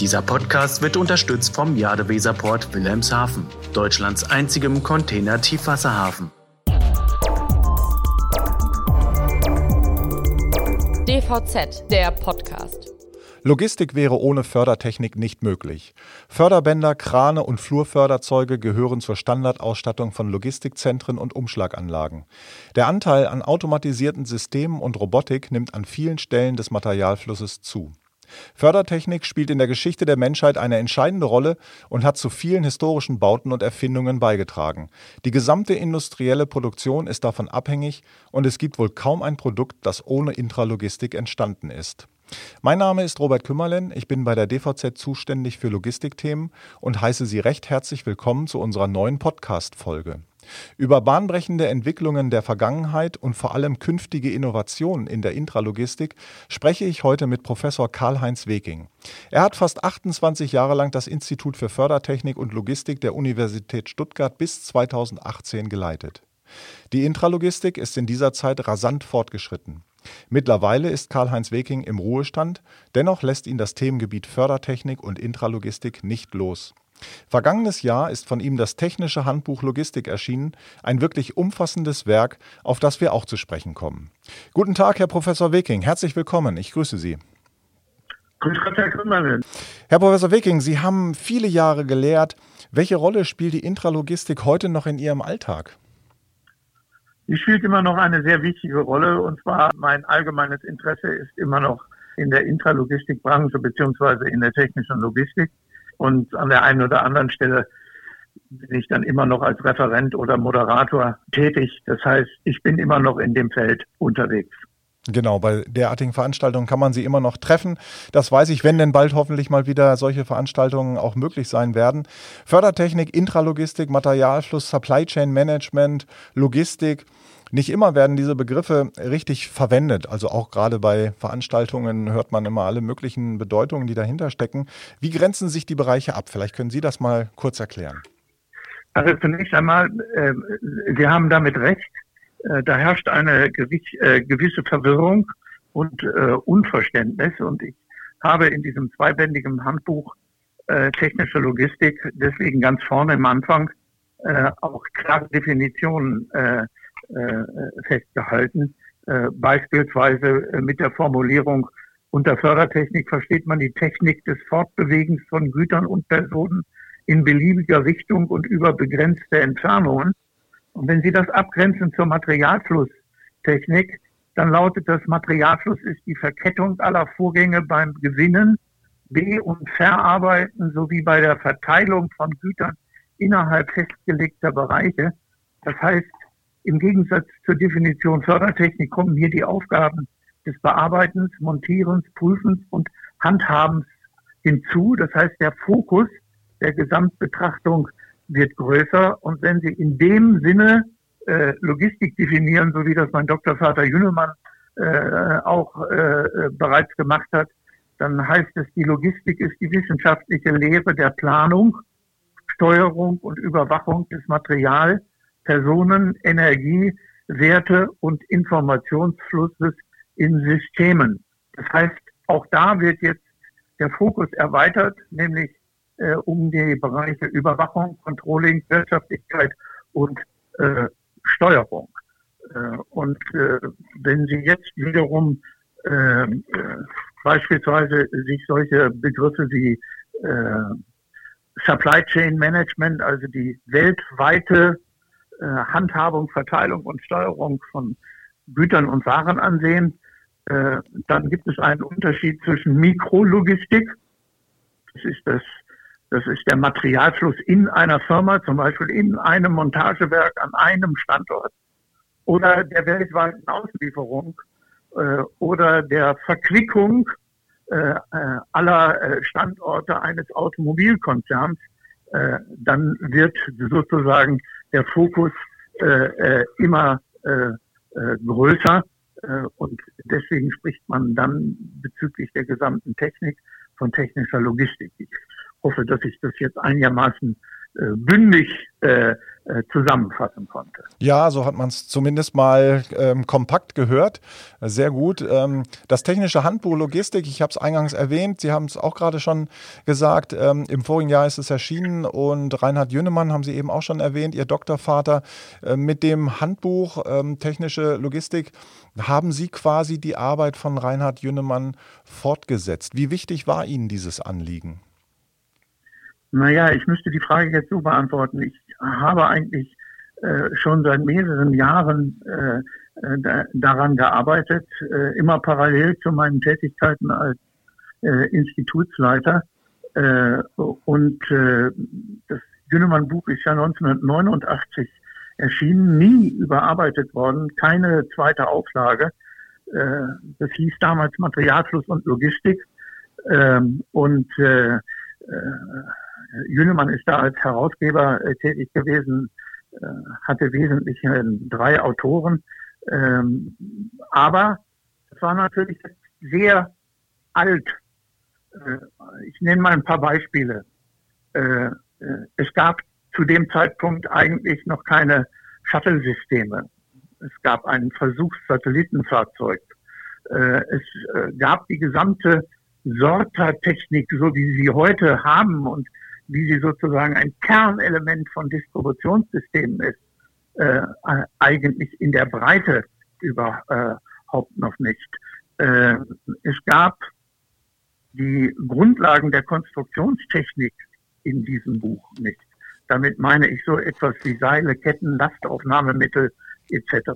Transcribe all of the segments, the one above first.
Dieser Podcast wird unterstützt vom Jadeweserport Wilhelmshaven, Deutschlands einzigem Container-Tiefwasserhafen. DVZ, der Podcast. Logistik wäre ohne Fördertechnik nicht möglich. Förderbänder, Krane und Flurförderzeuge gehören zur Standardausstattung von Logistikzentren und Umschlaganlagen. Der Anteil an automatisierten Systemen und Robotik nimmt an vielen Stellen des Materialflusses zu. Fördertechnik spielt in der Geschichte der Menschheit eine entscheidende Rolle und hat zu vielen historischen Bauten und Erfindungen beigetragen. Die gesamte industrielle Produktion ist davon abhängig und es gibt wohl kaum ein Produkt, das ohne Intralogistik entstanden ist. Mein Name ist Robert Kümmerlen, ich bin bei der DVZ zuständig für Logistikthemen und heiße Sie recht herzlich willkommen zu unserer neuen Podcast-Folge. Über bahnbrechende Entwicklungen der Vergangenheit und vor allem künftige Innovationen in der Intralogistik spreche ich heute mit Professor Karl-Heinz Weking. Er hat fast 28 Jahre lang das Institut für Fördertechnik und Logistik der Universität Stuttgart bis 2018 geleitet. Die Intralogistik ist in dieser Zeit rasant fortgeschritten. Mittlerweile ist Karl-Heinz Weking im Ruhestand, dennoch lässt ihn das Themengebiet Fördertechnik und Intralogistik nicht los. Vergangenes Jahr ist von ihm das Technische Handbuch Logistik erschienen, ein wirklich umfassendes Werk, auf das wir auch zu sprechen kommen. Guten Tag, Herr Professor Weking, herzlich willkommen, ich grüße Sie. Grüß Gott, Herr Kümmerlen. Herr Professor Weking, Sie haben viele Jahre gelehrt. Welche Rolle spielt die Intralogistik heute noch in Ihrem Alltag? Die spielt immer noch eine sehr wichtige Rolle und zwar mein allgemeines Interesse ist immer noch in der Intralogistikbranche beziehungsweise in der technischen Logistik. Und an der einen oder anderen Stelle bin ich dann immer noch als Referent oder Moderator tätig. Das heißt, ich bin immer noch in dem Feld unterwegs. Genau, bei derartigen Veranstaltungen kann man sie immer noch treffen. Das weiß ich, wenn denn bald hoffentlich mal wieder solche Veranstaltungen auch möglich sein werden. Fördertechnik, Intralogistik, Materialfluss, Supply Chain Management, Logistik. Nicht immer werden diese Begriffe richtig verwendet. Also auch gerade bei Veranstaltungen hört man immer alle möglichen Bedeutungen, die dahinter stecken. Wie grenzen sich die Bereiche ab? Vielleicht können Sie das mal kurz erklären. Also zunächst einmal, äh, Sie haben damit recht. Äh, da herrscht eine gewiss, äh, gewisse Verwirrung und äh, Unverständnis. Und ich habe in diesem zweibändigen Handbuch äh, technische Logistik deswegen ganz vorne im Anfang äh, auch klare Definitionen festgehalten. Äh, beispielsweise äh, mit der Formulierung, unter Fördertechnik versteht man die Technik des Fortbewegens von Gütern und Personen in beliebiger Richtung und über begrenzte Entfernungen. Und wenn Sie das abgrenzen zur Materialflusstechnik, dann lautet das Materialfluss ist die Verkettung aller Vorgänge beim Gewinnen, Be- und Verarbeiten sowie bei der Verteilung von Gütern innerhalb festgelegter Bereiche. Das heißt, im Gegensatz zur Definition Fördertechnik kommen hier die Aufgaben des Bearbeitens, Montierens, Prüfens und Handhabens hinzu. Das heißt, der Fokus der Gesamtbetrachtung wird größer. Und wenn Sie in dem Sinne äh, Logistik definieren, so wie das mein Doktorvater Jünemann äh, auch äh, bereits gemacht hat, dann heißt es, die Logistik ist die wissenschaftliche Lehre der Planung, Steuerung und Überwachung des Material, Personen, Energie, Werte und Informationsflusses in Systemen. Das heißt, auch da wird jetzt der Fokus erweitert, nämlich äh, um die Bereiche Überwachung, Controlling, Wirtschaftlichkeit und äh, Steuerung. Äh, und äh, wenn Sie jetzt wiederum äh, äh, beispielsweise sich solche Begriffe wie Supply Chain Management, also die weltweite äh, Handhabung, Verteilung und Steuerung von Gütern und Waren ansehen, äh, dann gibt es einen Unterschied zwischen Mikrologistik, das ist das, das ist der Materialfluss in einer Firma, zum Beispiel in einem Montagewerk an einem Standort, oder der weltweiten Auslieferung äh, oder der Verquickung äh, äh aller äh, Standorte eines Automobilkonzerns, äh, dann wird sozusagen der Fokus äh, äh, immer äh, äh, größer äh, und deswegen spricht man dann bezüglich der gesamten Technik von technischer Logistik. Ich hoffe, dass ich das jetzt einigermaßen bündig äh, äh, zusammenfassen konnte. Ja, so hat man es zumindest mal ähm, kompakt gehört. Sehr gut. Ähm, das technische Handbuch Logistik, ich habe es eingangs erwähnt, Sie haben es auch gerade schon gesagt, ähm, im vorigen Jahr ist es erschienen und Reinhard Jünnemann haben Sie eben auch schon erwähnt, Ihr Doktorvater. Äh, mit dem Handbuch ähm, Technische Logistik haben Sie quasi die Arbeit von Reinhard Jünnemann fortgesetzt. Wie wichtig war Ihnen dieses Anliegen? Naja, ich müsste die Frage jetzt so beantworten. Ich habe eigentlich äh, schon seit mehreren Jahren äh, äh, da, daran gearbeitet, äh, immer parallel zu meinen Tätigkeiten als äh, Institutsleiter. Äh, und das Jünnemann-Buch ist ja 1989 erschienen, nie überarbeitet worden, keine zweite Auflage. Das hieß damals Materialfluss und Logistik. Ähm, und Jünemann ist da als Herausgeber äh, tätig gewesen, äh, hatte wesentlich äh, drei Autoren. Ähm, aber es war natürlich sehr alt. Ich nenne mal ein paar Beispiele. Es gab zu dem Zeitpunkt eigentlich noch keine Shuttle-Systeme. Es gab ein Versuchssatellitenfahrzeug. Es gab die gesamte Sortertechnik, so wie sie heute haben und wie sie sozusagen ein Kernelement von Distributionssystemen ist, äh, eigentlich in der Breite überhaupt noch nicht. Äh, es gab die Grundlagen der Konstruktionstechnik in diesem Buch nicht. Damit meine ich so etwas wie Seile, Ketten, Lastaufnahmemittel etc.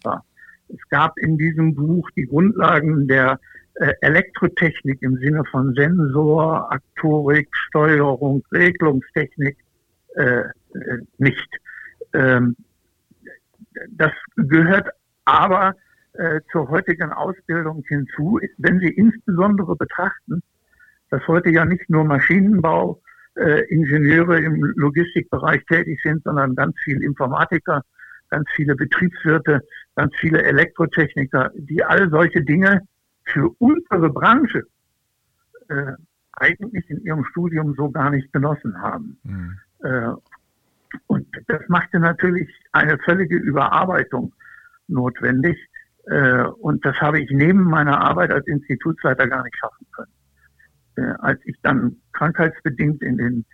Es gab in diesem Buch die Grundlagen der Elektrotechnik im Sinne von Sensor, Aktorik, Steuerung, Regelungstechnik äh, äh, nicht. Ähm, das gehört aber äh, zur heutigen Ausbildung hinzu, wenn Sie insbesondere betrachten, dass heute ja nicht nur Maschinenbau, äh, Ingenieure im Logistikbereich tätig sind, sondern ganz viele Informatiker, ganz viele Betriebswirte, ganz viele Elektrotechniker, die all solche Dinge für unsere Branche äh, eigentlich in ihrem Studium so gar nicht genossen haben. Mhm. Äh, und das machte natürlich eine völlige Überarbeitung notwendig. Äh, und das habe ich neben meiner Arbeit als Institutsleiter gar nicht schaffen können. Äh, als ich dann krankheitsbedingt in den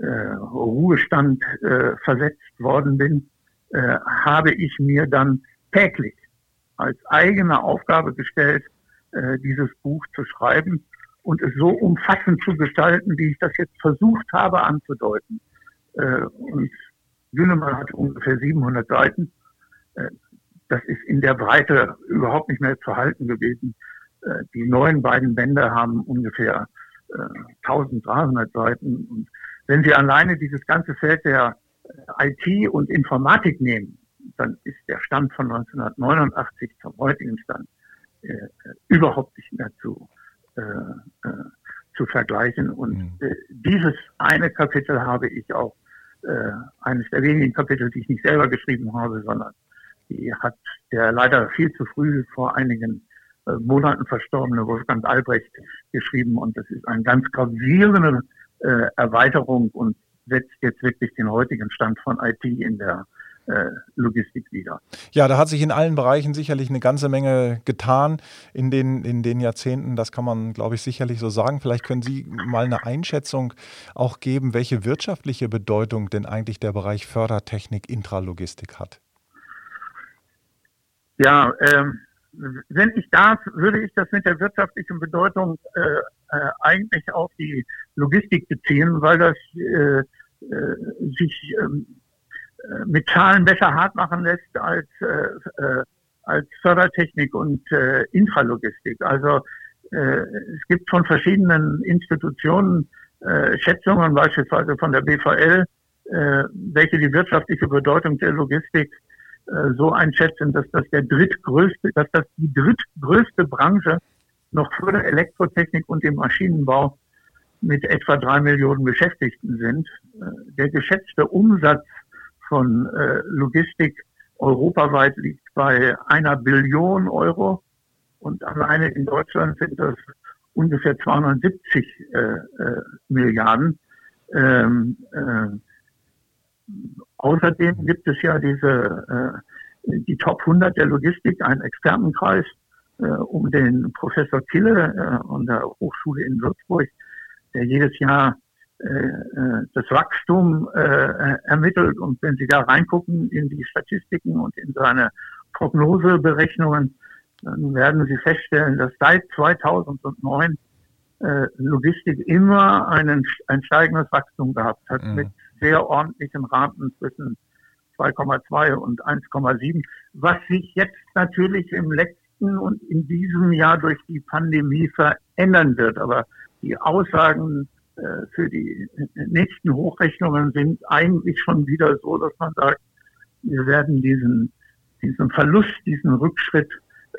äh, Ruhestand äh, versetzt worden bin, äh, habe ich mir dann täglich als eigene Aufgabe gestellt, äh, dieses Buch zu schreiben und es so umfassend zu gestalten, wie ich das jetzt versucht habe anzudeuten. Äh, und Jünemann hat ungefähr 700 Seiten. Äh, das ist in der Breite überhaupt nicht mehr zu halten gewesen. Die neuen beiden Bände haben ungefähr 1300 äh, Seiten. Und wenn Sie alleine dieses ganze Feld der IT und Informatik nehmen, dann ist der Stand von 1989 zum heutigen Stand überhaupt nicht mehr zu, äh, äh, zu vergleichen. Und mhm. äh, dieses eine Kapitel habe ich auch, äh, eines der wenigen Kapitel, die ich nicht selber geschrieben habe, sondern die hat der leider viel zu früh vor einigen äh, Monaten verstorbene Wolfgang Albrecht geschrieben. Und das ist eine ganz gravierende äh, Erweiterung und setzt jetzt wirklich den heutigen Stand von IT in der äh, Logistik wieder. Ja, da hat sich in allen Bereichen sicherlich eine ganze Menge getan in den, in den Jahrzehnten. Das kann man, glaube ich, sicherlich so sagen. Vielleicht können Sie mal eine Einschätzung auch geben, welche wirtschaftliche Bedeutung denn eigentlich der Bereich Fördertechnik Intralogistik hat. Ja, ähm, wenn ich darf, würde ich das mit der wirtschaftlichen Bedeutung äh, äh, eigentlich auf die Logistik beziehen, weil das äh, äh sich ähm, äh, mit Zahlen besser hart machen lässt als, äh, äh, als Fördertechnik und äh, Infralogistik. Also äh, es gibt von verschiedenen Institutionen äh, Schätzungen, beispielsweise von der BVL, äh, welche die wirtschaftliche Bedeutung der Logistik äh, so einschätzen, dass das der drittgrößte, dass das die drittgrößte Branche noch vor der Elektrotechnik und dem Maschinenbau mit etwa drei Millionen Beschäftigten sind. Äh, der geschätzte Umsatz von äh, Logistik europaweit liegt bei einer Billion Euro und alleine in Deutschland sind das ungefähr 270 äh, äh, Milliarden. Ähm, äh, außerdem gibt es ja diese äh, die Top 100 der Logistik, einen Expertenkreis äh, um den Professor Kille äh, an der Hochschule in Würzburg, der jedes Jahr das Wachstum äh, ermittelt. Und wenn Sie da reingucken in die Statistiken und in seine Prognoseberechnungen, dann werden Sie feststellen, dass seit 2009 äh, Logistik immer einen, ein steigendes Wachstum gehabt hat, mhm. mit sehr ordentlichen Raten zwischen 2,2 und 1,7, was sich jetzt natürlich im letzten und in diesem Jahr durch die Pandemie verändern wird. Aber die Aussagen äh, für die nächsten Hochrechnungen sind eigentlich schon wieder so, dass man sagt, wir werden diesen, diesen Verlust, diesen Rückschritt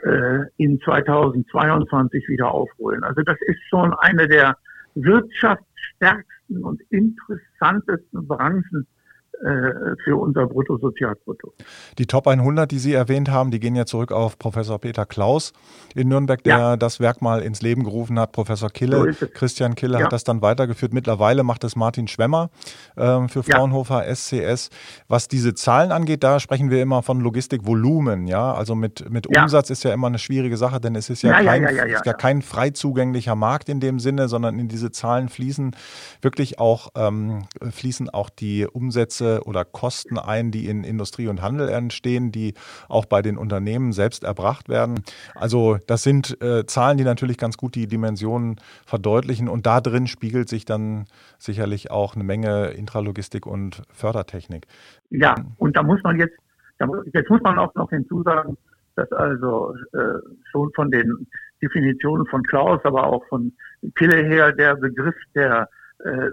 äh, in 2022 wieder aufholen. Also das ist schon eine der wirtschaftsstärksten und interessantesten Branchen äh, für unser Bruttosozialprodukt. Die Top 100, die Sie erwähnt haben, die gehen ja zurück auf Professor Peter Klaus in Nürnberg, der ja. das Werk mal ins Leben gerufen hat. Professor Kille, so Christian Kille ja. hat das dann weitergeführt. Mittlerweile macht es Martin Schwemmer äh, für Fraunhofer ja. SCS. Was diese Zahlen angeht, da sprechen wir immer von Logistikvolumen. Ja, also mit, mit Umsatz ist ja immer eine schwierige Sache, denn es ist ja, kein, ist ja kein frei zugänglicher Markt in dem Sinne, sondern in diese Zahlen fließen wirklich auch, ähm, fließen auch die Umsätze Umsätze oder Kosten ein, die in Industrie und Handel entstehen, die auch bei den Unternehmen selbst erbracht werden. Also das sind äh, Zahlen, die natürlich ganz gut die Dimensionen verdeutlichen und da drin spiegelt sich dann sicherlich auch eine Menge Intralogistik und Fördertechnik. Ja, und da muss man jetzt, jetzt muss man auch noch hinzusagen, dass also äh, schon von den Definitionen von Klaus, aber auch von Pille her der Begriff der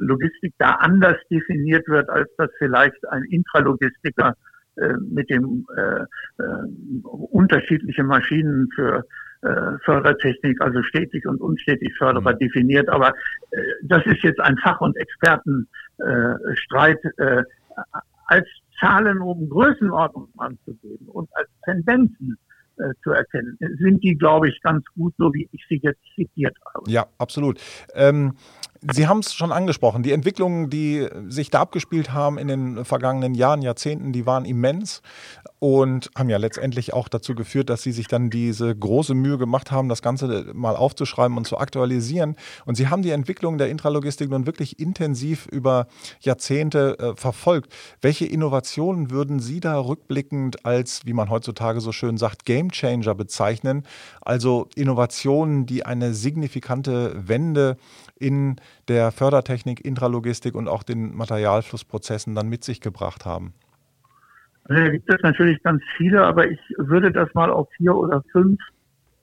Logistik da anders definiert wird, als das vielleicht ein Intralogistiker äh, mit dem äh, äh, unterschiedliche Maschinen für äh, Fördertechnik, also stetig und unstetig förderbar mhm. definiert. Aber äh, das ist jetzt ein Fach- und Expertenstreit. Äh, als Zahlen um Größenordnung anzugeben und als Tendenzen äh, zu erkennen, sind die, glaube ich, ganz gut, so wie ich sie jetzt zitiert habe. Ja, absolut. Ähm, Sie haben es schon angesprochen. Die Entwicklungen, die sich da abgespielt haben in den vergangenen Jahren, Jahrzehnten, die waren immens und haben ja letztendlich auch dazu geführt, dass Sie sich dann diese große Mühe gemacht haben, das Ganze mal aufzuschreiben und zu aktualisieren. Und Sie haben die Entwicklung der Intralogistik nun wirklich intensiv über Jahrzehnte äh, verfolgt. Welche Innovationen würden Sie da rückblickend als, wie man heutzutage so schön sagt, Gamechanger bezeichnen? Also Innovationen, die eine signifikante Wende in der Fördertechnik, Intralogistik und auch den Materialflussprozessen dann mit sich gebracht haben? Also, da gibt es natürlich ganz viele, aber ich würde das mal auf vier oder fünf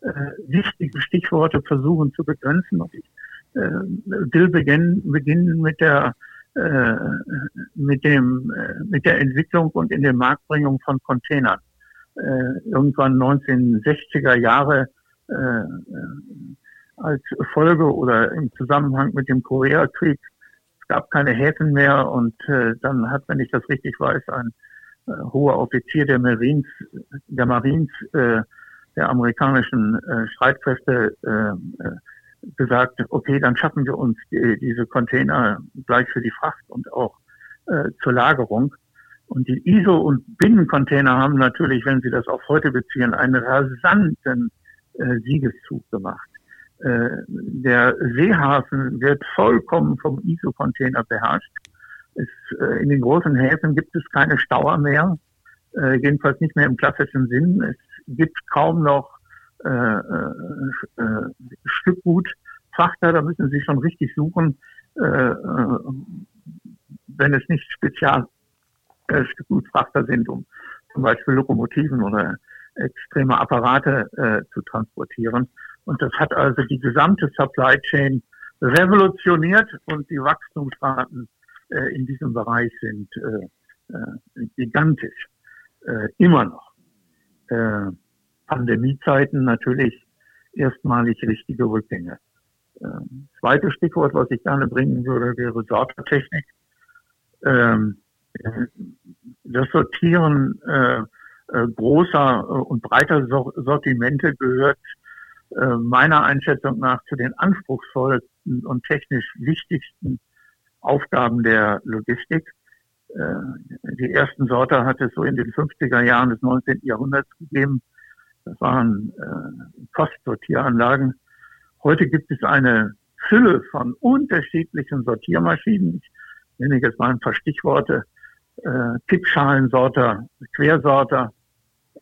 äh, wichtige Stichworte versuchen zu begrenzen. Und ich äh, will beginnen, beginnen mit der äh, mit dem äh, mit der Entwicklung und in der Marktbringung von Containern. Äh, irgendwann 1960er Jahre als Folge oder im Zusammenhang mit dem Koreakrieg. Es gab keine Häfen mehr und äh, dann hat, wenn ich das richtig weiß, ein äh, hoher Offizier der Marines, der Marines, äh, der amerikanischen äh, Streitkräfte äh, äh gesagt, okay, dann schaffen wir uns die, diese Container gleich für die Fracht und auch äh, zur Lagerung. Und die ISO- und Binnencontainer haben natürlich, wenn Sie das auf heute beziehen, einen rasanten äh, Siegeszug gemacht. Äh, der Seehafen wird vollkommen vom ISO-Container beherrscht. Es, äh, in den großen Häfen gibt es keine Stauer mehr, äh, jedenfalls nicht mehr im klassischen Sinn. Es gibt kaum noch äh, äh, äh Stückgutfrachter, da müssen Sie schon richtig suchen, äh, wenn es nicht Spezial äh, Stückgutfrachter sind, um zum Beispiel Lokomotiven oder extreme Apparate äh, zu transportieren. Und das hat also die gesamte Supply Chain revolutioniert und die Wachstumsraten äh, in diesem Bereich sind äh, äh, gigantisch. Äh, immer noch. Äh, Pandemiezeiten natürlich erstmalig richtige Rückgänge. Ähm, zweites Stichwort, was ich gerne bringen würde, wäre Sortertechnik. Ähm, das Sortieren äh, äh, großer äh, und breiter Sortimente gehört äh, meiner Einschätzung nach zu den anspruchsvollsten und technisch wichtigsten Aufgaben der Logistik. Äh, die ersten Sorter hat es so in den 50er Jahren des 19. Jahrhunderts gegeben. Das waren äh, Postsortieranlagen. Heute gibt es eine Fülle von unterschiedlichen Sortiermaschinen. Ich nenne jetzt mal ein paar Stichworte. Äh, Tippschalensorter, Quersorter,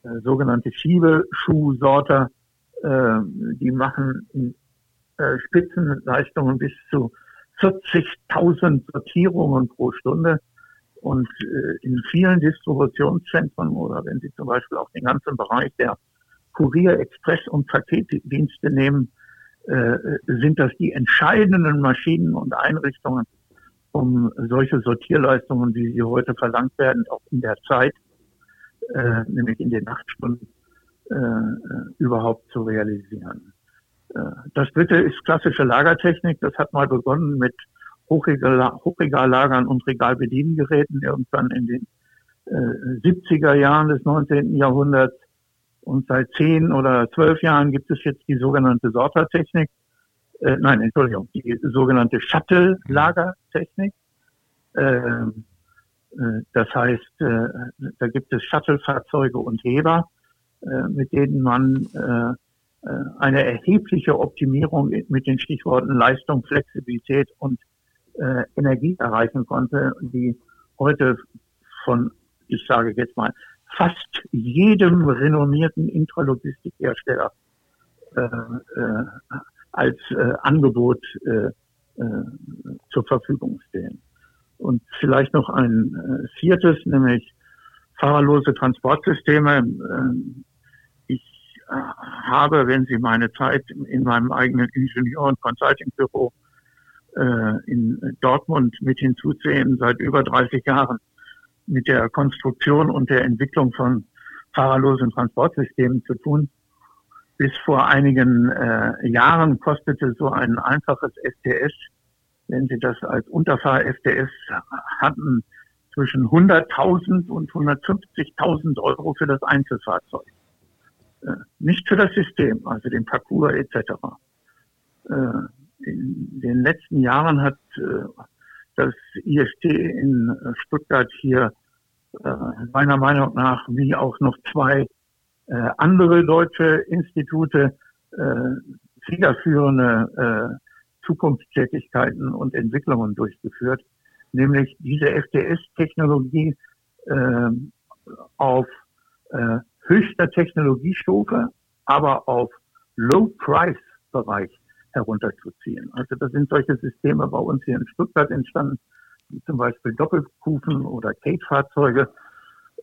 äh, sogenannte Schiebeschuhsorter, äh, die machen in äh, Spitzenleistungen bis zu 40.000 Sortierungen pro Stunde. Und äh, in vielen Distributionszentren oder wenn Sie zum Beispiel auch den ganzen Bereich der Kurier, Express und Paketdienste nehmen, äh, sind das die entscheidenden Maschinen und Einrichtungen, um solche Sortierleistungen, wie sie heute verlangt werden, auch in der Zeit, äh, nämlich in den Nachtstunden, äh, überhaupt zu realisieren. Äh, das dritte ist klassische Lagertechnik. Das hat mal begonnen mit Hochregallagern und Regalbediengeräten irgendwann in den äh, 70er Jahren des 19. Jahrhunderts. Und seit zehn oder zwölf Jahren gibt es jetzt die sogenannte Sortertechnik. Äh, nein, Entschuldigung, die sogenannte Shuttle-Lagertechnik. Ähm, äh, das heißt, äh, da gibt es Shuttle-Fahrzeuge und Heber, mit denen man äh, äh, eine erhebliche Optimierung mit den Stichworten Leistung, Flexibilität und äh, Energie erreichen konnte, die heute von, ich sage jetzt mal, fast jedem renommierten Intralogistikhersteller äh, äh, als äh, Angebot äh, äh, zur Verfügung stehen. Und vielleicht noch ein äh, viertes, nämlich fahrerlose Transportsysteme. Äh, habe, wenn Sie meine Zeit in meinem eigenen Ingenieur- und Consulting-Büro äh, in Dortmund mit hinzusehen, seit über 30 Jahren mit der Konstruktion und der Entwicklung von fahrerlosen Transportsystemen zu tun. Bis vor einigen äh, Jahren kostete so ein einfaches STS, wenn Sie das als Unterfahr-FTS hatten, zwischen 100.000 und 150.000 Euro für das Einzelfahrzeug. Äh, nicht für das System, also den Parcours etc. Äh, in den letzten Jahren hat äh, das IST in Stuttgart hier meiner Meinung nach wie auch noch zwei andere deutsche Institute federführende Zukunftstätigkeiten und Entwicklungen durchgeführt, nämlich diese FDS-Technologie auf höchster Technologiestufe, aber auf Low-Price-Bereich herunterzuziehen. Also das sind solche Systeme bei uns hier in Stuttgart entstanden, wie zum Beispiel Doppelkufen oder Kate-Fahrzeuge.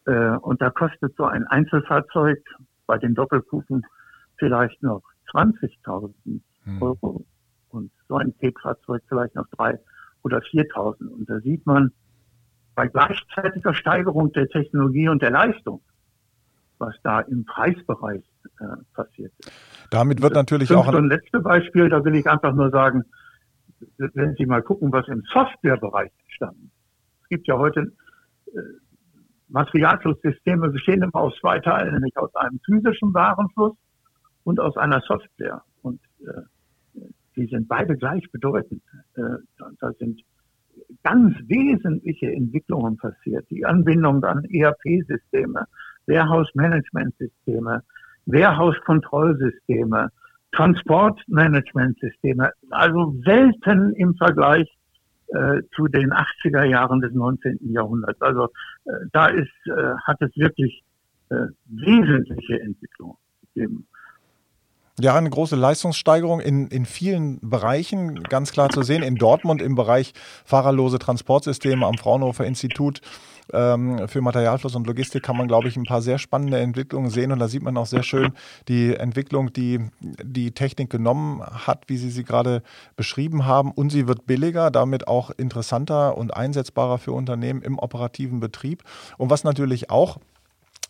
Äh, und da kostet so ein Einzelfahrzeug bei den Doppelkufen vielleicht noch 20.000 hm. Euro und so ein Kate-Fahrzeug vielleicht noch 3.000 oder 4.000. Und da sieht man, bei gleichzeitiger Steigerung der Technologie und der Leistung was da im Preisbereich äh, passiert ist. Damit wird natürlich auch. Und letzte Beispiel, da will ich einfach nur sagen, wenn Sie mal gucken, was im Softwarebereich entstanden ist. Es gibt ja heute äh, Materialflusssysteme bestehen immer aus zwei Teilen, nämlich aus einem physischen Warenfluss und aus einer Software. Und äh, die sind beide gleichbedeutend. Äh, da sind ganz wesentliche Entwicklungen passiert. Die Anbindung an ERP-Systeme, Warehouse-Management-Systeme, Warehouse-Kontrollsysteme, Transportmanagementsysteme, also selten im Vergleich äh, zu den 80er Jahren des 19. Jahrhunderts. Also äh, da ist, äh, hat es wirklich äh, wesentliche Entwicklungen gegeben. Ja, eine große Leistungssteigerung in, in vielen Bereichen, ganz klar zu sehen. In Dortmund im Bereich fahrerlose Transportsysteme am Fraunhofer Institut ähm, für Materialfluss und Logistik kann man, glaube ich, ein paar sehr spannende Entwicklungen sehen. Und da sieht man auch sehr schön die Entwicklung, die die Technik genommen hat, wie Sie sie gerade beschrieben haben. Und sie wird billiger, damit auch interessanter und einsetzbarer für Unternehmen im operativen Betrieb. Und was natürlich auch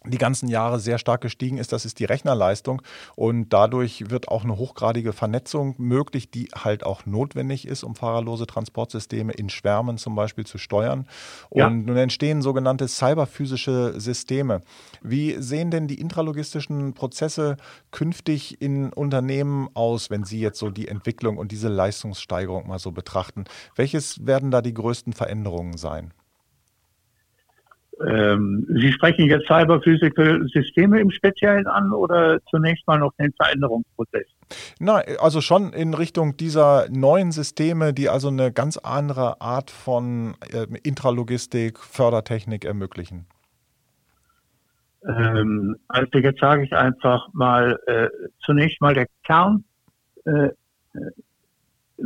die ganzen Jahre sehr stark gestiegen ist, das ist die Rechnerleistung und dadurch wird auch eine hochgradige Vernetzung möglich, die halt auch notwendig ist, um fahrerlose Transportsysteme in Schwärmen zum Beispiel zu steuern. Und ja. nun entstehen sogenannte cyberphysische Systeme. Wie sehen denn die intralogistischen Prozesse künftig in Unternehmen aus, wenn Sie jetzt so die Entwicklung und diese Leistungssteigerung mal so betrachten? Welches werden da die größten Veränderungen sein? Ähm, Sie sprechen jetzt Cyber-Physical Systeme im Speziellen an oder zunächst mal noch den Veränderungsprozess? Na, also schon in Richtung dieser neuen Systeme, die also eine ganz andere Art von äh, Intralogistik, Fördertechnik ermöglichen. Ähm, also jetzt sage ich einfach mal äh, zunächst mal der Kern äh, äh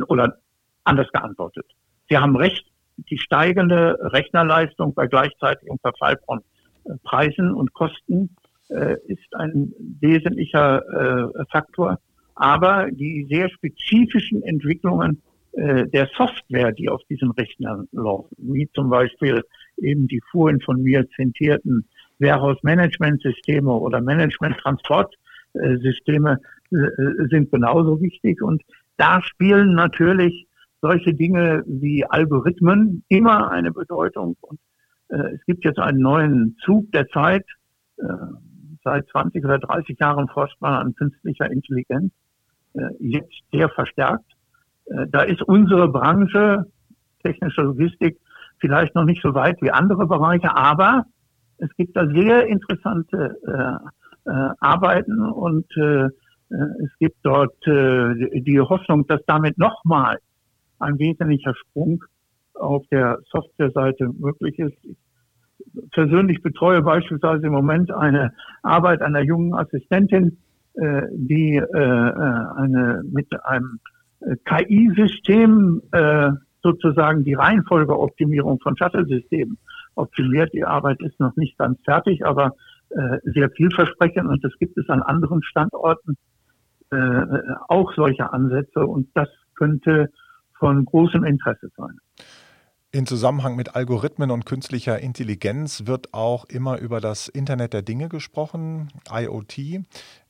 oder anders geantwortet. Sie haben recht, die steigende Rechnerleistung bei gleichzeitigem Verfall von äh, Preisen und Kosten äh, ist ein wesentlicher äh, Faktor. Aber die sehr spezifischen Entwicklungen der Software, die auf diesen Rechnern laufen, wie zum Beispiel eben die vorhin von mir zitierten Warehouse-Management-Systeme oder Management-Transport-Systeme, sind genauso wichtig. Und da spielen natürlich solche Dinge wie Algorithmen immer eine Bedeutung. Und äh, es gibt jetzt einen neuen Zug der Zeit. Äh, seit 20 oder 30 Jahren forscht man an künstlicher Intelligenz, äh, jetzt sehr verstärkt. Äh, da ist unsere Branche, technische Logistik, vielleicht noch nicht so weit wie andere Bereiche, aber es gibt da sehr interessante äh, äh, Arbeiten und es gibt dort die Hoffnung, dass damit nochmal ein wesentlicher Sprung auf der Softwareseite möglich ist. Ich persönlich betreue beispielsweise im Moment eine Arbeit einer jungen Assistentin, äh, die äh, äh eine mit einem äh, KI-System äh, sozusagen die Reihenfolgeoptimierung von Shuttle-Systemen optimiert. Die Arbeit ist noch nicht ganz fertig, aber äh, sehr vielversprechend und es gibt es an anderen Standorten äh, auch solche Ansätze und das könnte von großem Interesse sein. In Zusammenhang mit Algorithmen und künstlicher Intelligenz wird auch immer über das Internet der Dinge gesprochen, IoT.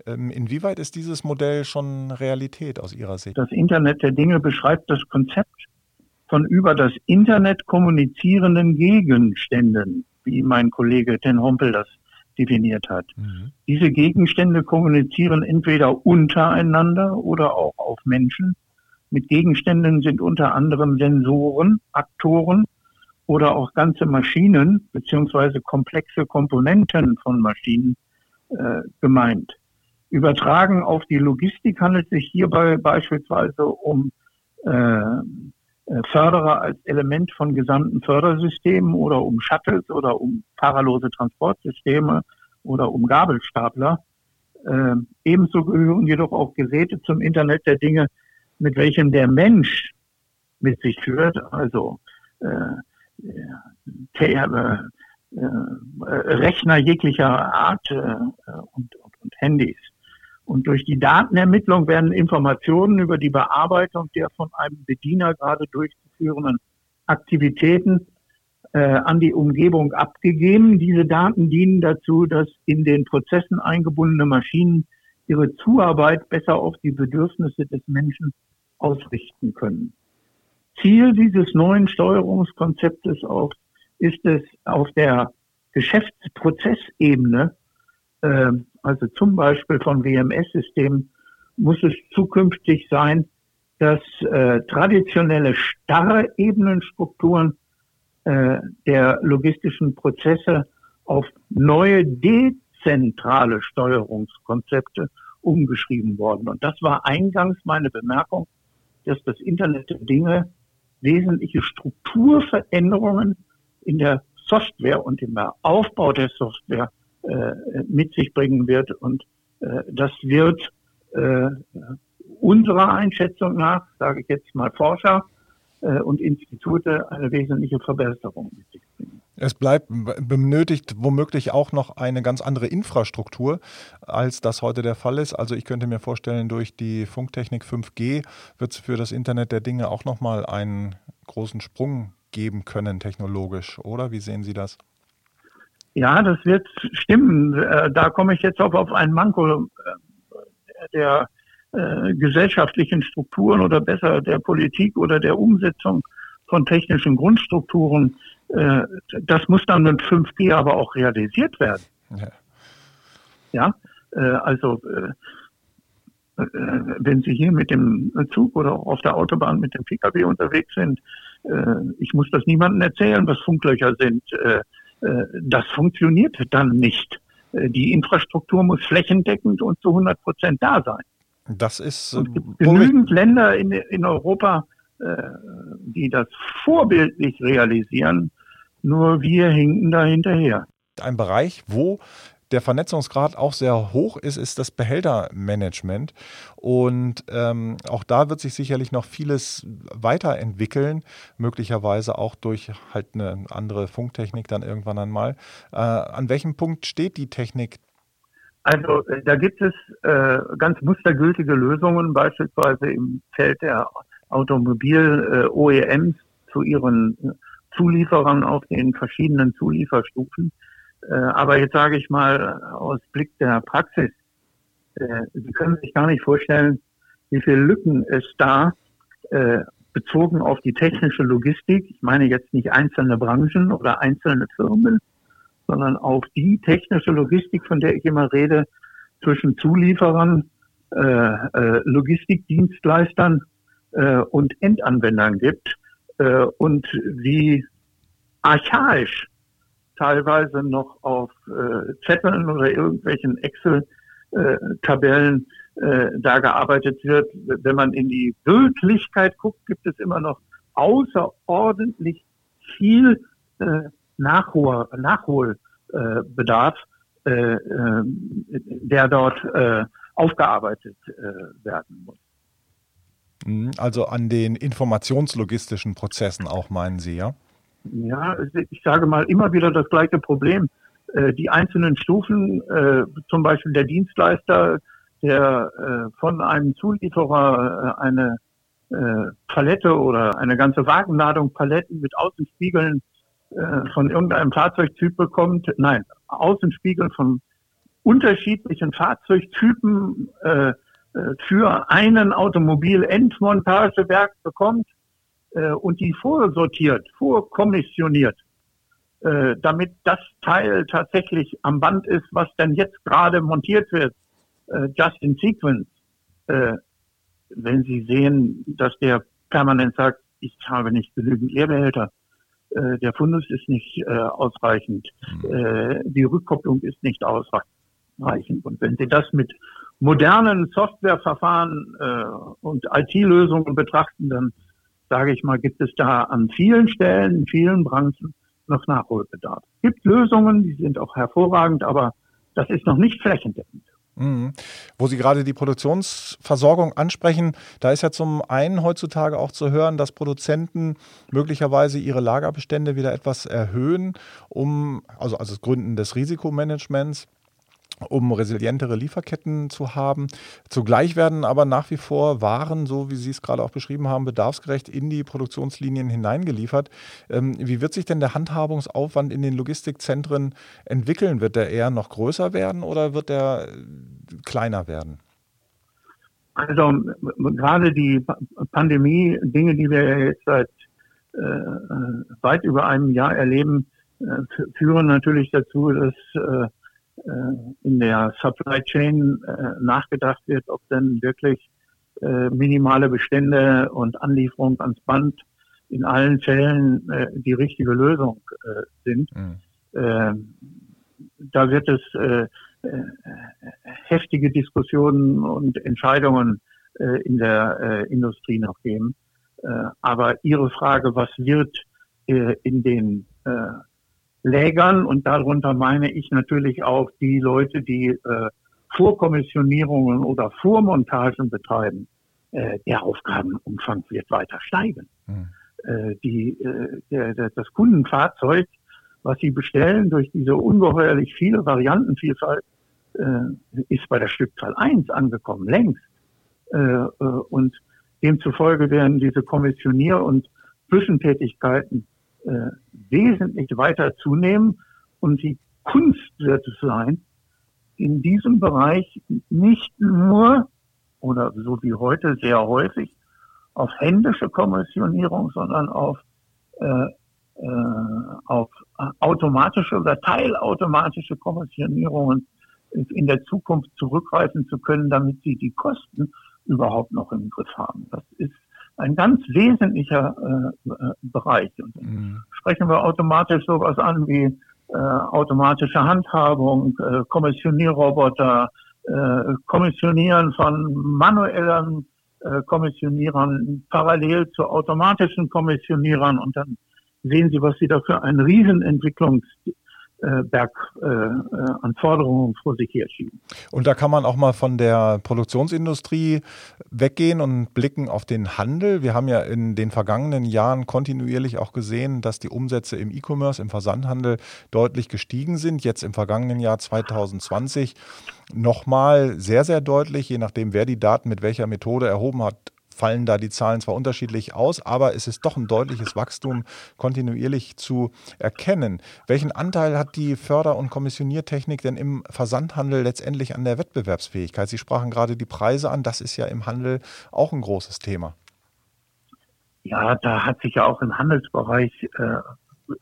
Ähm, inwieweit ist dieses Modell schon Realität aus Ihrer Sicht? Das Internet der Dinge beschreibt das Konzept von über das Internet kommunizierenden Gegenständen, wie mein Kollege Ten Hompel das definiert hat. Mhm. Diese Gegenstände kommunizieren entweder untereinander oder auch auf Menschen mit Gegenständen sind unter anderem Sensoren, Aktoren oder auch ganze Maschinen beziehungsweise komplexe Komponenten von Maschinen äh, gemeint. Übertragen auf die Logistik handelt es sich hierbei beispielsweise um äh, äh, Förderer als Element von gesamten Fördersystemen oder um Shuttles oder um fahrerlose Transportsysteme oder um Gabelstapler. Äh, ebenso gehören jedoch auch Geräte zum Internet der Dinge, mit welchem der Mensch mit sich führt, also äh, äh, äh, Rechner jeglicher Art äh, und, und, und Handys. Und durch die Datenermittlung werden Informationen über die Bearbeitung der von einem Bediener gerade durchzuführenden Aktivitäten äh, an die Umgebung abgegeben. Diese Daten dienen dazu, dass in den Prozessen eingebundene Maschinen ihre Zuarbeit besser auf die Bedürfnisse des Menschen ausrichten können. Ziel dieses neuen Steuerungskonzeptes auch ist es auf der Geschäftsprozessebene, äh, also zum Beispiel von WMS-Systemen, muss es zukünftig sein, dass äh, traditionelle starre Ebenenstrukturen äh, der logistischen Prozesse auf neue dezentrale Steuerungskonzepte umgeschrieben worden. Und das war eingangs meine Bemerkung, dass das Internet der Dinge wesentliche Strukturveränderungen in der Software und im Aufbau der Software äh, mit sich bringen wird. Und äh, das wird äh, unserer Einschätzung nach, sage ich jetzt mal Forscher äh, und Institute, eine wesentliche Verbesserung mit sich bringen. Es bleibt benötigt womöglich auch noch eine ganz andere Infrastruktur, als das heute der Fall ist. Also ich könnte mir vorstellen, durch die Funktechnik 5G wird es für das Internet der Dinge auch noch mal einen großen Sprung geben können technologisch, oder? Wie sehen Sie das? Ja, das wird stimmen. Äh, da komme ich jetzt auch auf einen Manko äh, der äh, gesellschaftlichen Strukturen oder besser der Politik oder der Umsetzung von technischen Grundstrukturen äh, das muss dann mit 5G aber auch realisiert werden. Ja, ja äh, also äh, äh, wenn Sie hier mit dem Zug oder auch auf der Autobahn mit dem Pkw unterwegs sind, äh, ich muss das niemandem erzählen, was Funklöcher sind. Äh, Äh, das funktioniert dann nicht. Äh, die Infrastruktur muss flächendeckend und zu 100 Prozent da sein. Das ist es gibt genügend Länder in, in Europa, die das vorbildlich realisieren. Nur wir hinken da hinterher. Ein Bereich, wo der Vernetzungsgrad auch sehr hoch ist, ist das Behältermanagement. Und ähm, auch da wird sich sicherlich noch vieles weiterentwickeln, möglicherweise auch durch halt eine andere Funktechnik dann irgendwann einmal. Äh, an welchem Punkt steht die Technik? Also äh, da gibt es äh, ganz mustergültige Lösungen, beispielsweise im Feld der Automobil-OEMs äh, zu ihren Zulieferern auf den verschiedenen Zulieferstufen. Äh, aber jetzt sage ich mal aus Blick der Praxis, äh, Sie können sich gar nicht vorstellen, wie viele Lücken es da äh, bezogen auf die technische Logistik, ich meine jetzt nicht einzelne Branchen oder einzelne Firmen, sondern auf die technische Logistik, von der ich immer rede, zwischen Zulieferern, äh, Logistikdienstleistern äh, und Endanwendern gibt äh, und wie archaisch teilweise noch auf äh, Zetteln oder irgendwelchen Excel-Tabellen äh, da gearbeitet wird. Wenn man in die Wirklichkeit guckt, gibt es immer noch außerordentlich viel äh, Nachhol Nachholbedarf, äh, äh, der dort äh, aufgearbeitet äh, werden muss. Mhm, also an den informationslogistischen Prozessen auch, meinen Sie, ja? ja, ich sage mal, immer wieder das gleiche Problem. Äh, die einzelnen Stufen, äh, zum Beispiel der Dienstleister, der äh, von einem Zulieferer eine Palette oder eine ganze Wagenladung Paletten mit Außenspiegeln von irgendeinem Fahrzeugtyp bekommt. Nein, Außenspiegel von unterschiedlichen Fahrzeugtypen für einen Automobil-Endmontagewerk bekommt äh, und die vorsortiert, vorkommissioniert, äh, damit das Teil tatsächlich am Band ist, was denn jetzt gerade montiert wird, äh, just in sequence. Wenn Sie sehen, dass der permanent sagt, ich habe nicht genügend Leerbehälter, der Fundus ist nicht ausreichend, mhm. die Rückkopplung ist nicht ausreichend. Und wenn Sie das mit modernen Softwareverfahren äh, und IT-Lösungen betrachten, dann sage ich mal, gibt es da an vielen Stellen, in vielen Branchen noch Nachholbedarf. Es gibt Lösungen, die sind auch hervorragend, aber das ist noch nicht flächendeckend. Mhm. Wo Sie gerade die Produktionsversorgung ansprechen, da ist ja zum einen heutzutage auch zu hören, dass Produzenten möglicherweise ihre Lagerbestände wieder etwas erhöhen, um, also, also Gründen des Risikomanagements, um resilientere Lieferketten zu haben. Zugleich werden aber nach wie vor Waren, so wie Sie es gerade auch beschrieben haben, bedarfsgerecht in die Produktionslinien hineingeliefert. Ähm, wie wird sich denn der Handhabungsaufwand in den Logistikzentren entwickeln? Wird der eher noch größer werden oder wird der äh, kleiner werden? Also gerade die Pandemie, Dinge, die wir jetzt seit äh, weit über einem Jahr erleben, äh, führen natürlich dazu, dass äh, äh, in der Supply Chain äh, nachgedacht wird, ob denn wirklich äh, minimale Bestände und Anlieferung ans Band in allen Fällen die richtige Lösung sind. Mhm. da wird es heftige Diskussionen und Entscheidungen in der Industrie noch geben. aber Ihre Frage, was wird in den Lägern und darunter meine ich natürlich auch die Leute, die äh, Vorkommissionierungen oder Vormontagen betreiben. Äh, der Aufgabenumfang wird weiter steigen. Mhm. Äh, die, äh, der, der, das Kundenfahrzeug, was sie bestellen durch diese ungeheuerlich viele Variantenvielfalt, äh, ist bei der Stückzahl 1 angekommen, längst. Äh, äh, und demzufolge werden diese Kommissionier- und Zwischentätigkeiten äh, wesentlich weiter zunehmen. Und die Kunst wird es sein, in diesem Bereich nicht nur oder so wie heute sehr häufig auf händische Kommissionierung, sondern auf, äh, äh, auf automatische oder teilautomatische Kommissionierungen in der Zukunft zurückgreifen zu können, damit sie die Kosten überhaupt noch im Griff haben. Das ist ein ganz wesentlicher äh, Bereich. Und mhm. sprechen wir automatisch sowas an wie äh, automatische Handhabung, äh, Kommissionierroboter, äh, Kommissionieren von manuellen äh, Kommissionierern parallel zu automatischen Kommissionierern und dann sehen Sie, was Sie da für einen Riesenentwicklungs Berg äh, äh, Forderungen vor sich herschieben. Und da kann man auch mal von der Produktionsindustrie weggehen und blicken auf den Handel. Wir haben ja in den vergangenen Jahren kontinuierlich auch gesehen, dass die Umsätze im E-Commerce, im Versandhandel deutlich gestiegen sind. Jetzt im vergangenen Jahr 2020 nochmal sehr, sehr deutlich, je nachdem, wer die Daten mit welcher Methode erhoben hat, fallen da die Zahlen zwar unterschiedlich aus, aber es ist doch ein deutliches Wachstum kontinuierlich zu erkennen. Welchen Anteil hat die Förder- und Kommissioniertechnik denn im Versandhandel letztendlich an der Wettbewerbsfähigkeit? Sie sprachen gerade die Preise an, das ist ja im Handel auch ein großes Thema. Ja, da hat sich ja auch im Handelsbereich äh,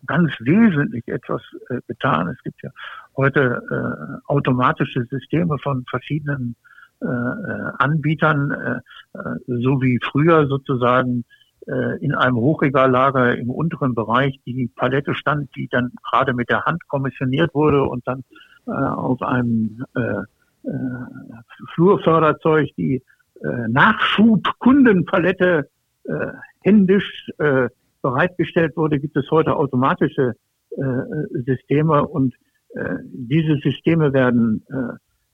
ganz wesentlich etwas äh, getan. Es gibt ja heute äh, automatische Systeme von verschiedenen äh, Anbietern, äh, so wie früher sozusagen in einem Hochregallager im unteren Bereich die Palette stand, die dann gerade mit der Hand kommissioniert wurde und dann auf einem Flurförderzeug die Nachschubkundenpalette händisch bereitgestellt wurde, gibt es heute automatische Systeme und diese Systeme werden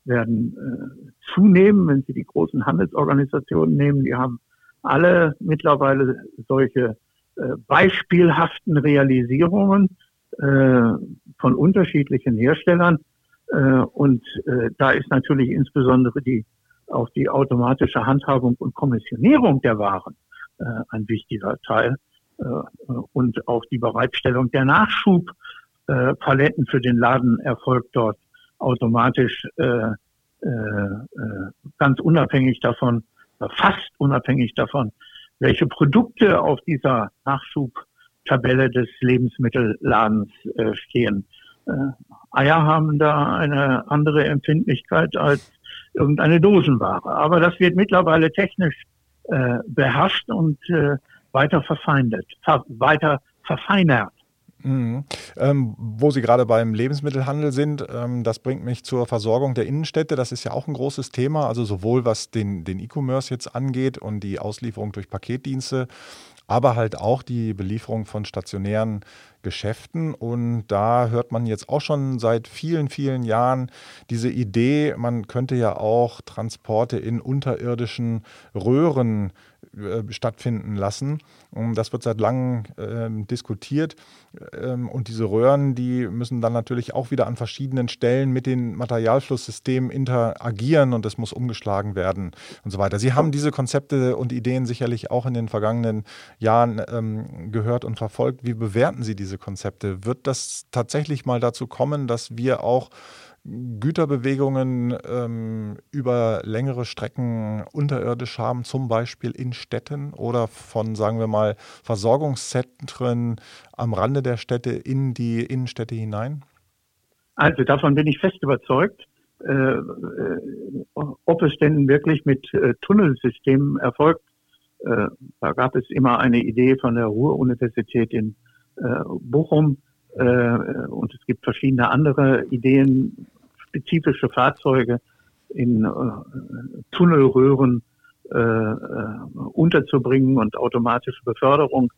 werden äh, zunehmen, wenn Sie die großen Handelsorganisationen nehmen. Die haben alle mittlerweile solche äh, beispielhaften Realisierungen äh, von unterschiedlichen Herstellern. Äh, und äh, da ist natürlich insbesondere die auch die automatische Handhabung und Kommissionierung der Waren äh, ein wichtiger Teil äh, und auch die Bereitstellung der Nachschubpaletten für den Laden erfolgt dort automatisch äh, äh, äh, ganz unabhängig davon, fast unabhängig davon, welche Produkte auf dieser Nachschubtabelle des Lebensmittelladens äh, stehen. Äh, Eier haben da eine andere Empfindlichkeit als irgendeine Dosenware. Aber das wird mittlerweile technisch äh, beherrscht und äh, weiter verfeindet, ver weiter verfeinert. Mhm. Ähm, wo Sie gerade beim Lebensmittelhandel sind, ähm, das bringt mich zur Versorgung der Innenstädte. Das ist ja auch ein großes Thema, also sowohl was den, den E-Commerce jetzt angeht und die Auslieferung durch Paketdienste, aber halt auch die Belieferung von stationären Geschäften. Und da hört man jetzt auch schon seit vielen, vielen Jahren diese Idee, man könnte ja auch Transporte in unterirdischen Röhren äh, stattfinden lassen. Und das wird seit langem äh, diskutiert. Ähm, und diese Röhren, die müssen dann natürlich auch wieder an verschiedenen Stellen mit den Materialflusssystemen interagieren und es muss umgeschlagen werden und so weiter. Sie haben diese Konzepte und Ideen sicherlich auch in den vergangenen Jahren ähm, gehört und verfolgt. Wie bewerten Sie diese Konzepte? Wird das tatsächlich mal dazu kommen, dass wir auch Güterbewegungen ähm, über längere Strecken unterirdisch haben, zum Beispiel in Städten oder von, sagen wir mal, Versorgungszentren am Rande der Städte in die Innenstädte hinein? Also davon bin ich fest überzeugt. Äh, äh, ob es denn wirklich mit äh, Tunnelsystemen erfolgt, äh, da gab es immer eine Idee von der Ruhr-Universität in äh, Bochum, und es gibt verschiedene andere Ideen, spezifische Fahrzeuge in äh, Tunnelröhren äh, äh, unterzubringen und automatische Beförderung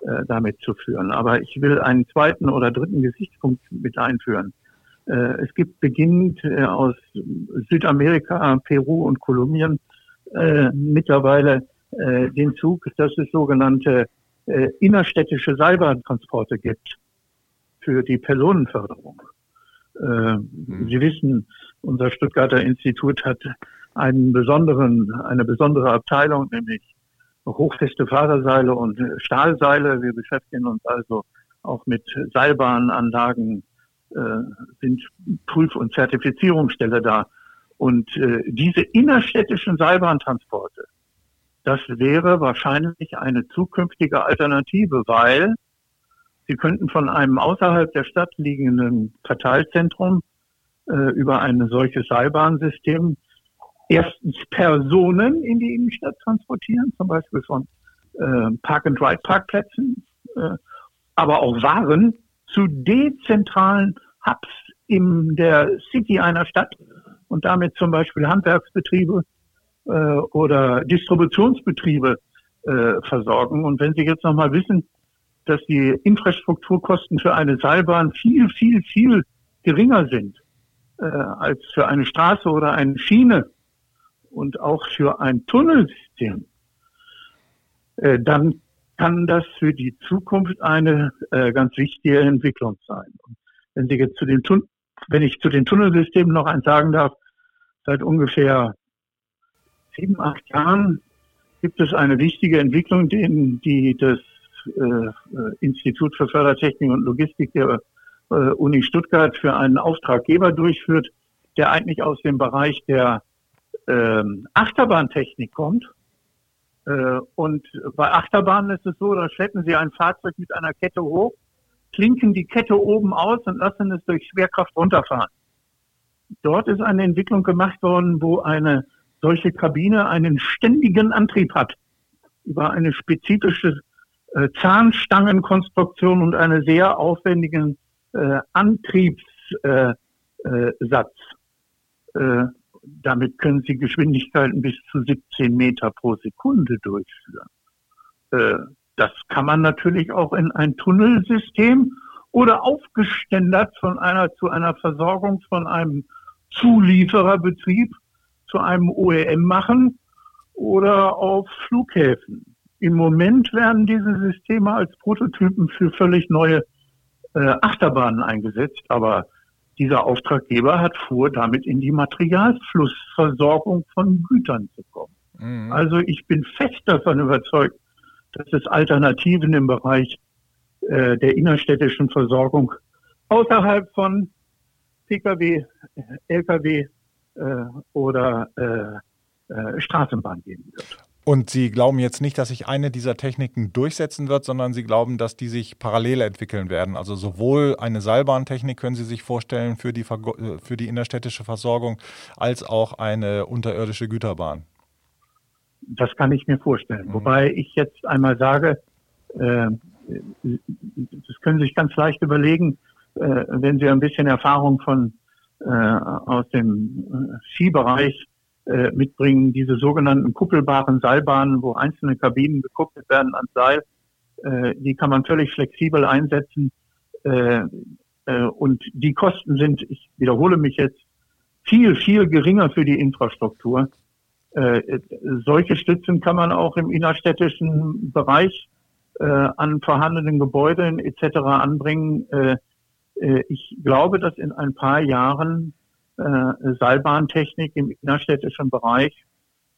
äh, damit zu führen. Aber ich will einen zweiten oder dritten Gesichtspunkt mit einführen. Äh, es gibt beginnend äh, aus Südamerika, Peru und Kolumbien äh, mittlerweile äh, den Zug, dass es sogenannte äh, innerstädtische Seilbahntransporte gibt für die Personenförderung. Äh, mhm. Sie wissen, unser Stuttgarter Institut hat einen besonderen, eine besondere Abteilung, nämlich hochfeste Fahrerseile und Stahlseile. Wir beschäftigen uns also auch mit Seilbahnanlagen, äh, sind Prüf- und Zertifizierungsstelle da. Und äh, diese innerstädtischen Seilbahntransporte, das wäre wahrscheinlich eine zukünftige Alternative, weil Sie könnten von einem außerhalb der Stadt liegenden Verteilzentrum äh, über ein solches Seilbahnsystem erstens Personen in die Innenstadt transportieren, zum Beispiel von äh, Park-and-Ride-Parkplätzen, äh, aber auch Waren zu dezentralen Hubs in der City einer Stadt und damit zum Beispiel Handwerksbetriebe äh, oder Distributionsbetriebe äh, versorgen. Und wenn Sie jetzt nochmal wissen, dass die Infrastrukturkosten für eine Seilbahn viel, viel, viel geringer sind äh, als für eine Straße oder eine Schiene und auch für ein Tunnelsystem, äh, dann kann das für die Zukunft eine äh, ganz wichtige Entwicklung sein. Und wenn Sie jetzt zu den Tun wenn ich zu den Tunnelsystemen noch eins sagen darf, seit ungefähr sieben, acht Jahren gibt es eine wichtige Entwicklung, die, die das äh, Institut für Fördertechnik und Logistik der äh, Uni Stuttgart für einen Auftraggeber durchführt, der eigentlich aus dem Bereich der äh, Achterbahntechnik kommt. Äh, und bei Achterbahnen ist es so, da schleppen Sie ein Fahrzeug mit einer Kette hoch, klinken die Kette oben aus und lassen es durch Schwerkraft runterfahren. Dort ist eine Entwicklung gemacht worden, wo eine solche Kabine einen ständigen Antrieb hat über eine spezifische äh, Zahnstangenkonstruktion und einen sehr aufwendigen äh, Antriebssatz. Äh, äh, damit können Sie Geschwindigkeiten bis zu 17 Meter pro Sekunde durchführen. Äh, das kann man natürlich auch in ein Tunnelsystem oder aufgeständert von einer zu einer Versorgung von einem Zuliefererbetrieb zu einem OEM machen oder auf Flughäfen. Im Moment werden diese Systeme als Prototypen für völlig neue äh, Achterbahnen eingesetzt, aber dieser Auftraggeber hat vor, damit in die Materialflussversorgung von Gütern zu kommen. Mhm. Also ich bin fest davon überzeugt, dass es Alternativen im Bereich äh, der innerstädtischen Versorgung außerhalb von Pkw, Lkw äh, oder äh, äh, Straßenbahn geben wird. Und Sie glauben jetzt nicht, dass sich eine dieser Techniken durchsetzen wird, sondern Sie glauben, dass die sich parallel entwickeln werden. Also sowohl eine Seilbahntechnik können Sie sich vorstellen für die, äh, für die innerstädtische Versorgung, als auch eine unterirdische Güterbahn. Das kann ich mir vorstellen. Mhm. Wobei ich jetzt einmal sage, äh, das können Sie sich ganz leicht überlegen, äh, wenn Sie ein bisschen Erfahrung von äh, aus dem äh, Skibereich äh, mitbringen, diese sogenannten kuppelbaren Seilbahnen, wo einzelne Kabinen gekuppelt werden ans Seil. Äh, die kann man völlig flexibel einsetzen. Äh, äh, und die Kosten sind, ich wiederhole mich jetzt, viel, viel geringer für die Infrastruktur. Äh, solche Stützen kann man auch im innerstädtischen Bereich an vorhandenen Gebäuden etc. anbringen. Ich glaube, dass in ein paar Jahren Seilbahntechnik im innerstädtischen Bereich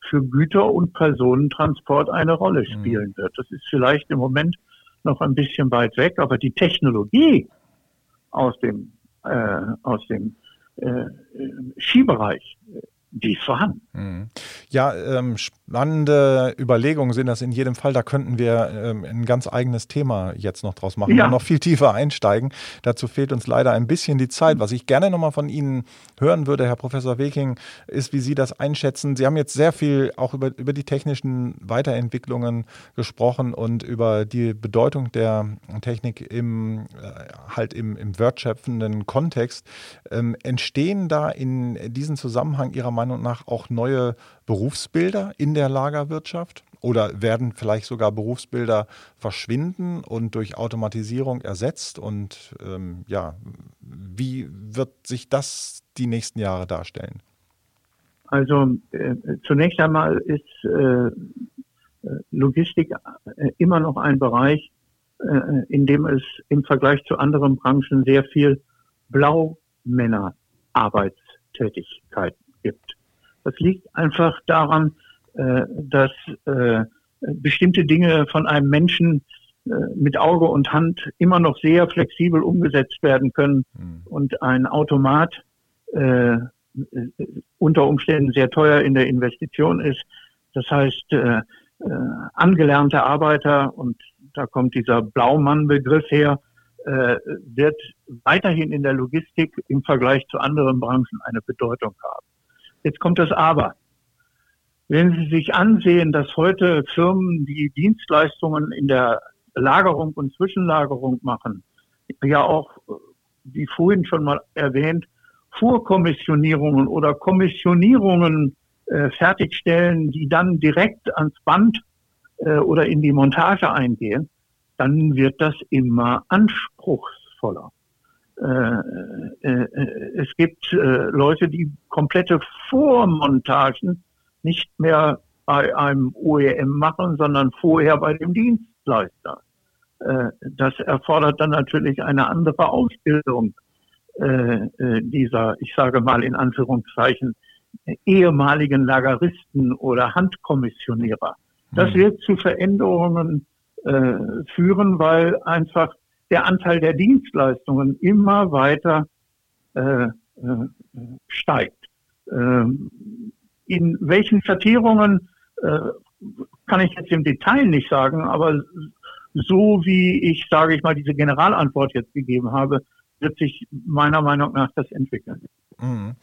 für Güter- und Personentransport eine Rolle mhm. spielen wird. Das ist vielleicht im Moment noch ein bisschen weit weg, aber die Technologie aus dem, äh, aus dem äh, Skibereich die ist vorhanden. Ja, ähm, spannende Überlegungen sind das in jedem Fall. Da könnten wir ähm, ein ganz eigenes Thema jetzt noch draus machen ja. und noch viel tiefer einsteigen. Dazu fehlt uns leider ein bisschen die Zeit. Was ich gerne nochmal von Ihnen hören würde, Herr Professor Weking, ist, wie Sie das einschätzen. Sie haben jetzt sehr viel auch über, über die technischen Weiterentwicklungen gesprochen und über die Bedeutung der Technik im, äh, halt im, im wertschöpfenden Kontext. Ähm, entstehen da in diesem Zusammenhang Ihrer Meinung nach auch neue Berufsbilder in der Lagerwirtschaft? Oder werden vielleicht sogar Berufsbilder verschwinden und durch Automatisierung ersetzt? Und ähm, ja, wie wird sich das die nächsten Jahre darstellen? Also äh, zunächst einmal ist äh, Logistik äh, immer noch ein Bereich, äh, in dem es im Vergleich zu anderen Branchen sehr viel Blaumännerarbeitstätigkeiten gibt. Das liegt einfach daran, äh, dass äh, bestimmte Dinge von einem Menschen äh, mit Auge und Hand immer noch sehr flexibel umgesetzt werden können mhm. und ein Automat äh, unter Umständen sehr teuer in der Investition ist. Das heißt, äh, äh, angelernte Arbeiter, und da kommt dieser Blaumann-Begriff her, äh, wird weiterhin in der Logistik im Vergleich zu anderen Branchen eine Bedeutung haben. Jetzt kommt das Aber. Wenn Sie sich ansehen, dass heute Firmen, die Dienstleistungen in der Lagerung und Zwischenlagerung machen, ja auch, wie vorhin schon mal erwähnt, Vorkommissionierungen oder Kommissionierungen äh, fertigstellen, die dann direkt ans Band äh, oder in die Montage eingehen, dann wird das immer anspruchsvoller. Äh, äh, äh es gibt Leute, die komplette Vormontagen nicht mehr bei einem OEM machen, sondern vorher bei dem Dienstleister. Das erfordert dann natürlich eine andere Ausbildung dieser, ich sage mal in Anführungszeichen, ehemaligen Lageristen oder Handkommissionierer. Das mhm. wird zu Veränderungen führen, weil einfach der Anteil der Dienstleistungen immer weiter äh, äh, steigt. Ähm, in welchen Vertierungen äh, kann ich jetzt im Detail nicht sagen, aber so wie ich, sage ich mal, diese Generalantwort jetzt gegeben habe, wird sich meiner Meinung nach das entwickeln. Mhm.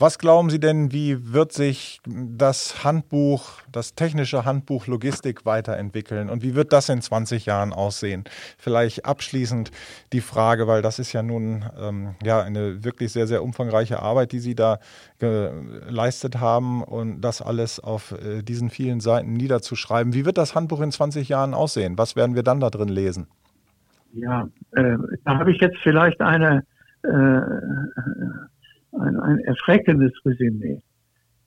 Was glauben Sie denn, wie wird sich das Handbuch, das technische Handbuch Logistik weiterentwickeln und wie wird das in 20 Jahren aussehen? Vielleicht abschließend die Frage, weil das ist ja nun ähm, ja eine wirklich sehr, sehr umfangreiche Arbeit, die Sie da geleistet haben und das alles auf äh, diesen vielen Seiten niederzuschreiben. Wie wird das Handbuch in 20 Jahren aussehen? Was werden wir dann da drin lesen? Ja, äh, da habe ich jetzt vielleicht eine, äh, ein, ein erschreckendes Resümee.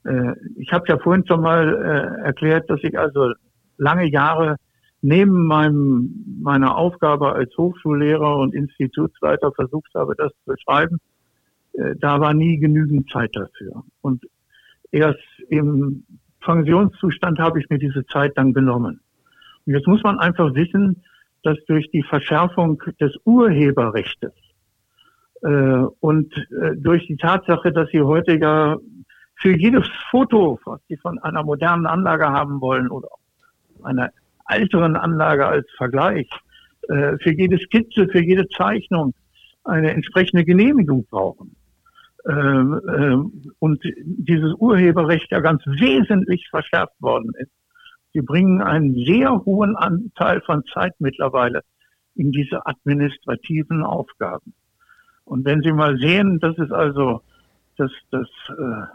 Äh, ich habe ja vorhin schon mal äh, erklärt, dass ich also lange Jahre neben meinem, meiner Aufgabe als Hochschullehrer und Institutsleiter versucht habe, das zu schreiben. Äh, da war nie genügend Zeit dafür. Und erst im Pensionszustand habe ich mir diese Zeit dann genommen. Und jetzt muss man einfach wissen, dass durch die Verschärfung des Urheberrechts und äh, durch die Tatsache, dass Sie heute ja für jedes Foto, was Sie von einer modernen Anlage haben wollen oder einer älteren Anlage als Vergleich, äh, für jede Skizze, für jede Zeichnung eine entsprechende Genehmigung brauchen. Und dieses Urheberrecht ja ganz wesentlich verschärft worden ist Sie bringen einen sehr hohen Anteil von Zeit mittlerweile in diese administrativen Aufgaben. Und wenn Sie mal sehen, das ist also das, das äh,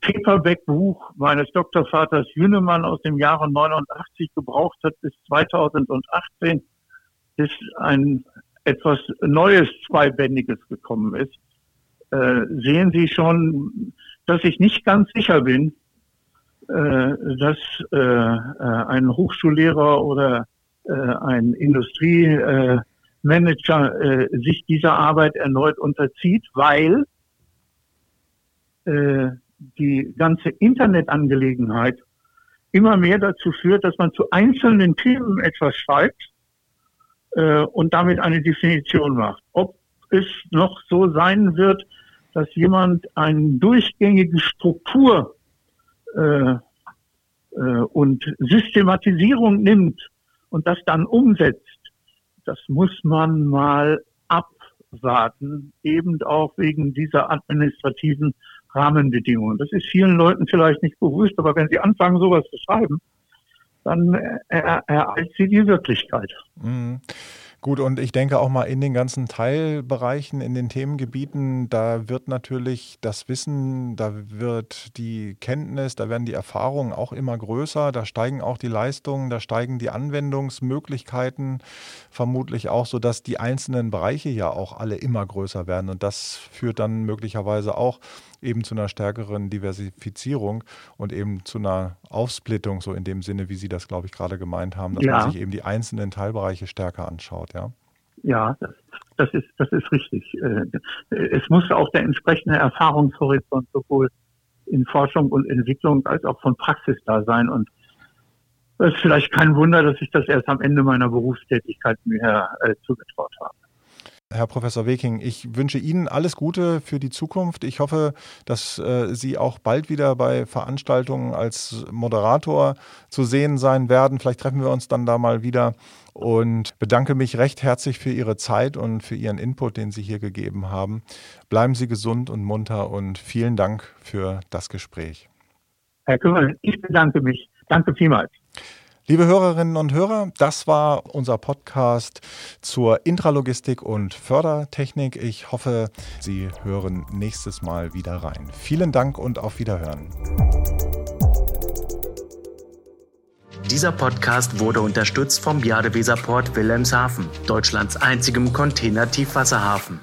Paperback-Buch meines Doktorvaters Jünemann aus dem Jahre 89 gebraucht hat bis 2018, bis ein etwas Neues, Zweibändiges gekommen ist, äh, sehen Sie schon, dass ich nicht ganz sicher bin, äh, dass äh, äh, ein Hochschullehrer oder ein Industriemanager sich dieser Arbeit erneut unterzieht, weil die ganze Internetangelegenheit immer mehr dazu führt, dass man zu einzelnen Themen etwas schreibt äh, und damit eine Definition macht. Ob es noch so sein wird, dass jemand eine durchgängige Struktur äh, äh, und Systematisierung nimmt und das dann umsetzt, das muss man mal abwarten, eben auch wegen dieser administrativen Rahmenbedingungen. Das ist vielen Leuten vielleicht nicht bewusst, aber wenn sie anfangen, sowas zu schreiben, dann ereilt sie die Wirklichkeit. Mhm. Gut, und ich denke auch mal in den ganzen Teilbereichen, in den Themengebieten, da wird natürlich das Wissen, da wird die Kenntnis, da werden die Erfahrungen auch immer größer, da steigen auch die Leistungen, da steigen die Anwendungsmöglichkeiten vermutlich auch, sodass die einzelnen Bereiche ja auch alle immer größer werden. Und das führt dann möglicherweise auch eben zu einer stärkeren Diversifizierung und eben zu einer Aufsplittung, so in dem Sinne, wie Sie das, glaube ich, gerade gemeint haben, dass ja. man sich eben die einzelnen Teilbereiche stärker anschaut, ja? Ja, das, das ist, das ist richtig. Äh, es muss auch der entsprechende Erfahrungshorizont sowohl in Forschung und Entwicklung als auch von Praxis da sein. Und es ist vielleicht kein Wunder, dass ich das erst am Ende meiner Berufstätigkeit mir äh, zugetraut habe. Herr Professor Weking, ich wünsche Ihnen alles Gute für die Zukunft. Ich hoffe, dass äh, Sie auch bald wieder bei Veranstaltungen als Moderator zu sehen sein werden. Vielleicht treffen wir uns dann da mal wieder und bedanke mich recht herzlich für Ihre Zeit und für Ihren Input, den Sie hier gegeben haben. Bleiben Sie gesund und munter und vielen Dank für das Gespräch. Herr Kümmel, ich bedanke mich. Danke vielmals. Liebe Hörerinnen und Hörer, das war unser Podcast zur Intralogistik und Fördertechnik. Ich hoffe, Sie hören nächstes Mal wieder rein. Vielen Dank und auf Wiederhören. Dieser Podcast wurde unterstützt vom Jadeweserport Wilhelmshaven, Deutschlands einzigem Container-Tiefwasserhafen.